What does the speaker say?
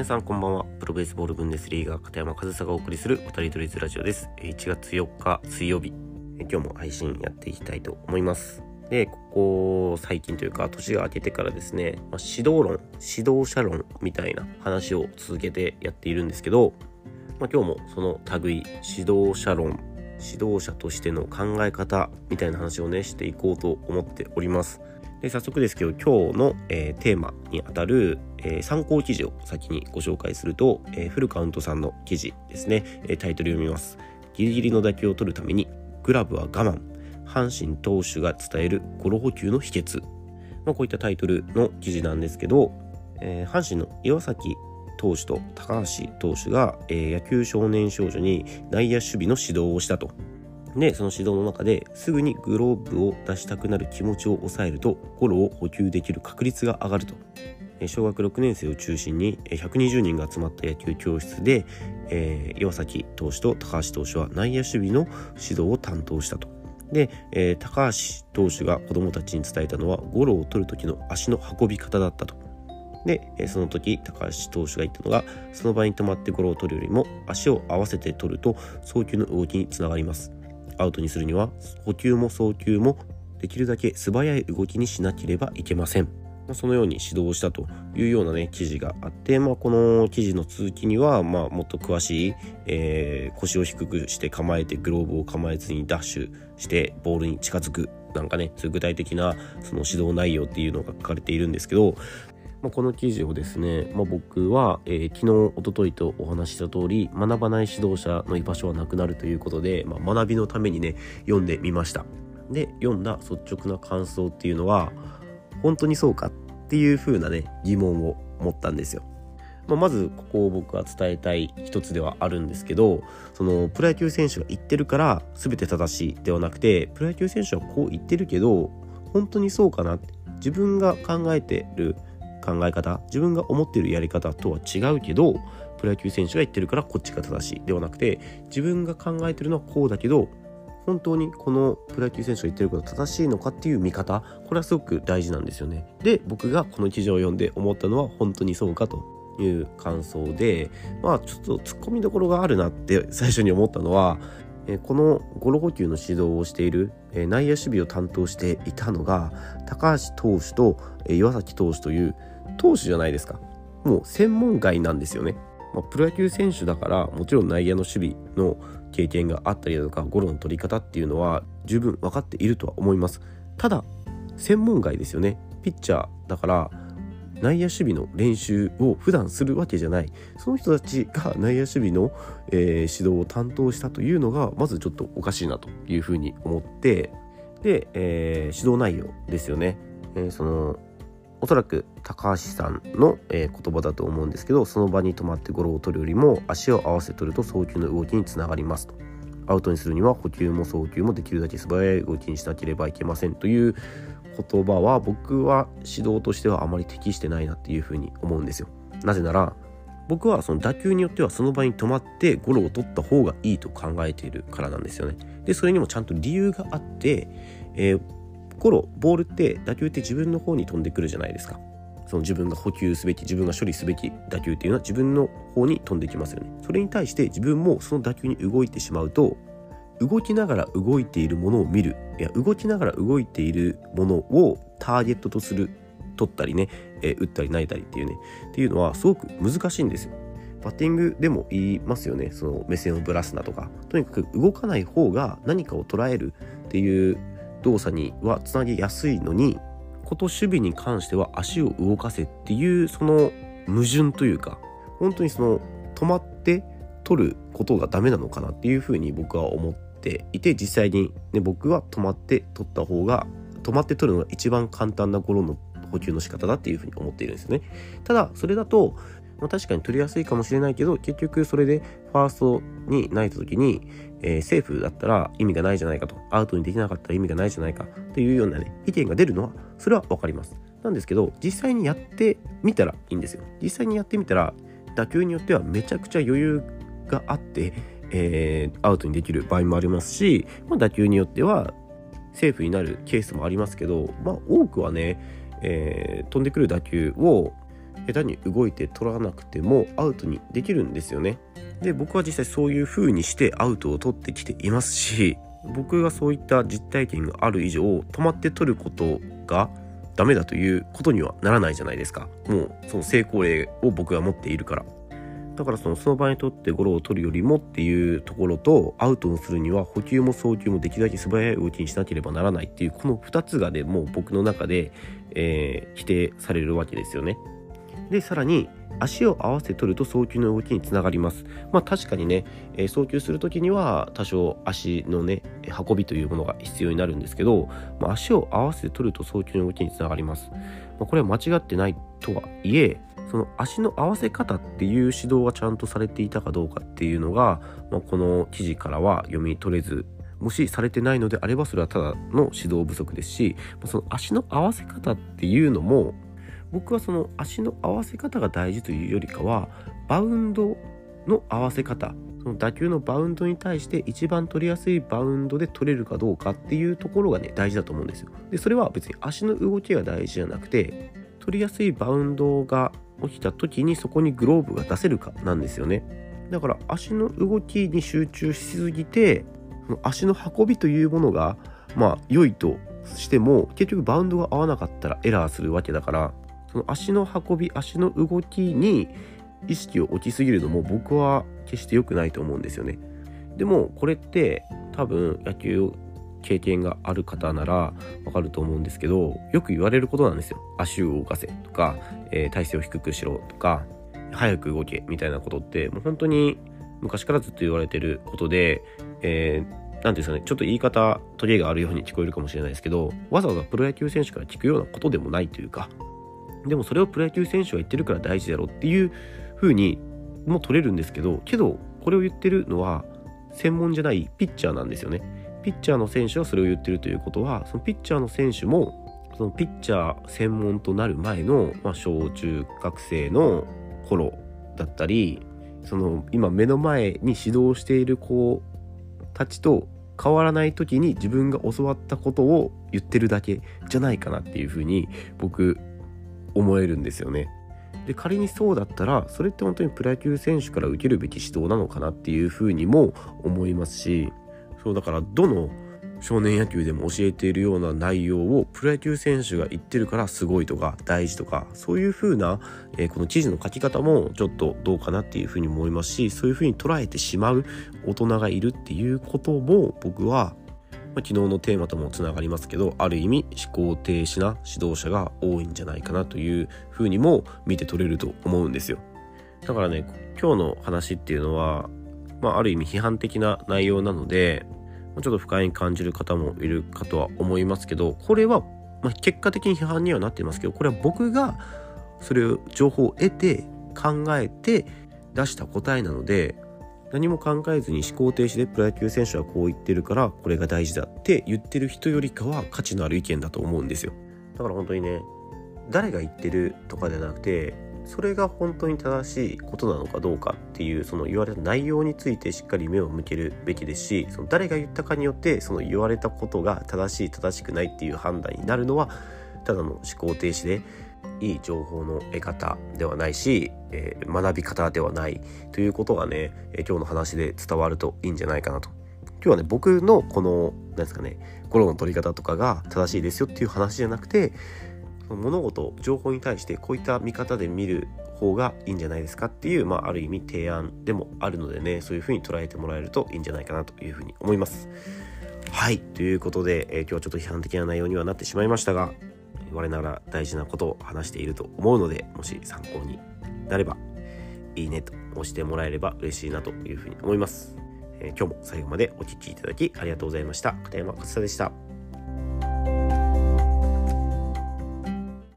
皆さんこんばんは。プロベースボールブンデスリーガー片山和沙がお送りする二人ドリズラジオです。1月4日水曜日、今日も配信やっていきたいと思います。で、ここ最近というか年が明けてからですね、まあ、指導論、指導者論みたいな話を続けてやっているんですけど、まあ、今日もその類、指導者論、指導者としての考え方みたいな話をね、していこうと思っております。で早速ですけど今日の、えー、テーマにあたる、えー、参考記事を先にご紹介すると、えー、フルカウントさんの記事ですね、えタイトル読みます。ギリギリの打球を取るためにグラブは我慢。阪神投手が伝えるゴロ補給の秘訣、まあ、こういったタイトルの記事なんですけど、え阪神の岩崎投手と高橋投手が、え野球少年少女に内野守備の指導をしたと。で、その指導の中ですぐにグローブを出したくなる気持ちを抑えるとゴロを補給できる確率が上がると。小学6年生を中心に120人が集まった野球教室で、えー、岩崎投手と高橋投手は内野守備の指導を担当したと。で、えー、高橋投手が子供たちに伝えたのはゴロを取る時の足の運び方だったと。で、その時高橋投手が言ったのがその場に止まってゴロを取るよりも足を合わせて取ると送球の動きにつながります。アウトにするには補給も送球もできるだけ素早い動きにしなければいけません。そのように指導したというようなね記事があって、まあ、この記事の続きには、まあ、もっと詳しい、えー、腰を低くして構えてグローブを構えずにダッシュしてボールに近づくなんかねそういう具体的なその指導内容っていうのが書かれているんですけどまあ、この記事をですね、まあ、僕は、えー、昨日、おとといとお話しした通り、学ばない指導者の居場所はなくなるということで、まあ、学びのためにね、読んでみました。で、読んだ率直な感想っていうのは、本当にそうかっていう風なね、疑問を持ったんですよ。ま、まずここを僕は伝えたい一つではあるんですけどそのプロ野球選手が言ってるから全て正しいではなくてプロ野球選手はこう言ってるけど本当にそうかな自分が考えてる考え方自分が思っているやり方とは違うけどプロ野球選手が言ってるからこっちが正しい。ではなくて自分が考えてるのはこうだけど本当にこのプロ野球選手が言ってること正しいのかっていう見方これはすごく大事なんですよね。で僕がこの記事を読んで思ったのは本当にそうかと。いう感想でまあちょっと突っ込みどころがあるなって最初に思ったのはこのゴロ補給の指導をしている内野守備を担当していたのが高橋投手と岩崎投手という投手じゃないですか。もう専門外なんですよね、まあ、プロ野球選手だからもちろん内野の守備の経験があったりだとかゴロの取り方っていうのは十分分かっているとは思います。ただ専門外ですよね。ピッチャーだから内野守備の練習を普段するわけじゃない。その人たちが内野守備の、えー、指導を担当したというのがまずちょっとおかしいなというふうに思ってで、えー、指導内容ですよね、えー、そのおそらく高橋さんの、えー、言葉だと思うんですけどその場に止まってゴロを取るよりも足を合わせ取ると送球の動きにつながりますと。アウトにするには補給も送球もできるだけ素早い動きにしなければいけませんという言葉は僕は指導としてはあまり適してないなっていうふうに思うんですよ。なぜなら僕はその打球によってはその場に止まってゴロを取った方がいいと考えているからなんですよね。でそれにもちゃんと理由があって、えー、ゴロボールって打球って自分の方に飛んでくるじゃないですか。その自分が補給すべき自分が処理すべき打球っていうのは自分の方に飛んできますよね。それに対して自分もその打球に動いてしまうと動きながら動いているものを見る。いや動きながら動いているものをターゲットとする取ったりね、えー、打ったり投げたりっていうね。っていうのはすごく難しいんですよ。バッティングでも言いますよね。その目線をぶらすなとか。とにかく動かない方が何かを捉えるっていう動作にはつなげやすいのにこと守備に関しては足を動かせっていうその矛盾というか本当にその止まって取ることがダメなのかなっていうふうに僕は思ってていて実際に、ね、僕は止まって取った方が止まって取るのが一番簡単なゴロの補給の仕方だっていうふうに思っているんですよね。ただそれだとまあ、確かに取りやすいかもしれないけど結局それでファーストに泣いた時に、えー、セーフだったら意味がないじゃないかとアウトにできなかったら意味がないじゃないかっていうようなね意見が出るのはそれは分かりますなんですけど実際にやってみたらいいんですよ実際にやってみたら打球によってはめちゃくちゃ余裕があって、えー、アウトにできる場合もありますし、まあ、打球によってはセーフになるケースもありますけど、まあ、多くはね、えー、飛んでくる打球を下手に動いて取らなくてもアウトにできるんですよね。で僕は実際そういう風にしてアウトを取ってきていますし僕がそういった実体験がある以上止まって取ることがダメだということにはならないじゃないですかもうその成功例を僕が持っているからだからそのその場にとってゴロを取るよりもっていうところとアウトをするには補給も送球もできるだけ素早い動きにしなければならないっていうこの2つがねもう僕の中で、えー、否定されるわけですよねでさらに足を合わせて取ると送球の動きにつながります。まあ確かにね、えー、送球する時には多少足のね、運びというものが必要になるんですけど、まあ、足を合わせて取ると送球の動きにつながります。まあ、これは間違ってないとはいえ、その足の合わせ方っていう指導がちゃんとされていたかどうかっていうのが、まあ、この記事からは読み取れずもしされてないのであればそれはただの指導不足ですしその足の合わせ方っていうのも僕はその足の合わせ方が大事というよりかはバウンドの合わせ方その打球のバウンドに対して一番取りやすいバウンドで取れるかどうかっていうところがね大事だと思うんですよ。でそれは別に足の動きが大事じゃなくて取りやすいバウンドが起きた時にそこにグローブが出せるかなんですよね。だから足の動きに集中しすぎてその足の運びというものがまあ良いとしても結局バウンドが合わなかったらエラーするわけだからその足の運び足の動きに意識を置きすぎるのも僕は決して良くないと思うんですよね。でもこれって多分野球経験がある方ならわかると思うんですけどよく言われることなんですよ。足を動かせとか、えー、体勢を低くしろとか早く動けみたいなことってもう本当に昔からずっと言われてることで、えー何ていうんですかね、ちょっと言い方、トゲがあるように聞こえるかもしれないですけど、わざわざプロ野球選手から聞くようなことでもないというか、でもそれをプロ野球選手は言ってるから大事だろっていう風にも取れるんですけどけどこれを言ってるのは専門じゃないピッチャーなんですよね。ピッチャーの選手はそれを言ってるということはそのピッチャーの選手もそのピッチャー専門となる前の、まあ、小中学生の頃だったりその今目の前に指導している子たちと変わらない時に自分が教わったことを言ってるだけじゃないかなっていうふうに僕思えるんですよね。で仮にそうだったらそれって本当にプロ野球選手から受けるべき指導なのかなっていうふうにも思いますしそうだからどの少年野球でも教えているような内容をプロ野球選手が言ってるからすごいとか大事とかそういう風な、えー、この記事の書き方もちょっとどうかなっていう風に思いますしそういう風に捉えてしまう大人がいるっていうことも僕はまあ、昨日のテーマともつながりますけどある意味思考停止な指導者が多いんじゃないかなというふうにも見て取れると思うんですよ。だからね今日の話っていうのは、まあ、ある意味批判的な内容なのでちょっと不快に感じる方もいるかとは思いますけどこれは、まあ、結果的に批判にはなっていますけどこれは僕がそれを情報を得て考えて出した答えなので何も考えずに思考停止でプロ野球選手はこう言ってるからこれが大事だって言ってる人よりかは価値のある意見だと思うんですよ。だから本当にね誰が言ってるとかじゃなくてそれが本当に正しいことなのかどうかっていうその言われた内容についてしっかり目を向けるべきですしその誰が言ったかによってその言われたことが正しい正しくないっていう判断になるのはただの思考停止でいい情報の得方ではないし、えー、学び方ではないということがね、えー、今日の話で伝わるといいんじゃないかなと。今日はね僕のこの何ですかね心の取り方とかが正しいですよっていう話じゃなくて物事情報に対してこういった見方で見る方がいいんじゃないですかっていう、まあ、ある意味提案でもあるのでねそういうふうに捉えてもらえるといいんじゃないかなというふうに思います。はい。ということで、えー、今日はちょっと批判的な内容にはなってしまいましたが我ながら大事なことを話していると思うのでもし参考になればいいねと押してもらえれば嬉しいなというふうに思います、えー、今日も最後までお聴きいただきありがとうございました。片山勝田でした。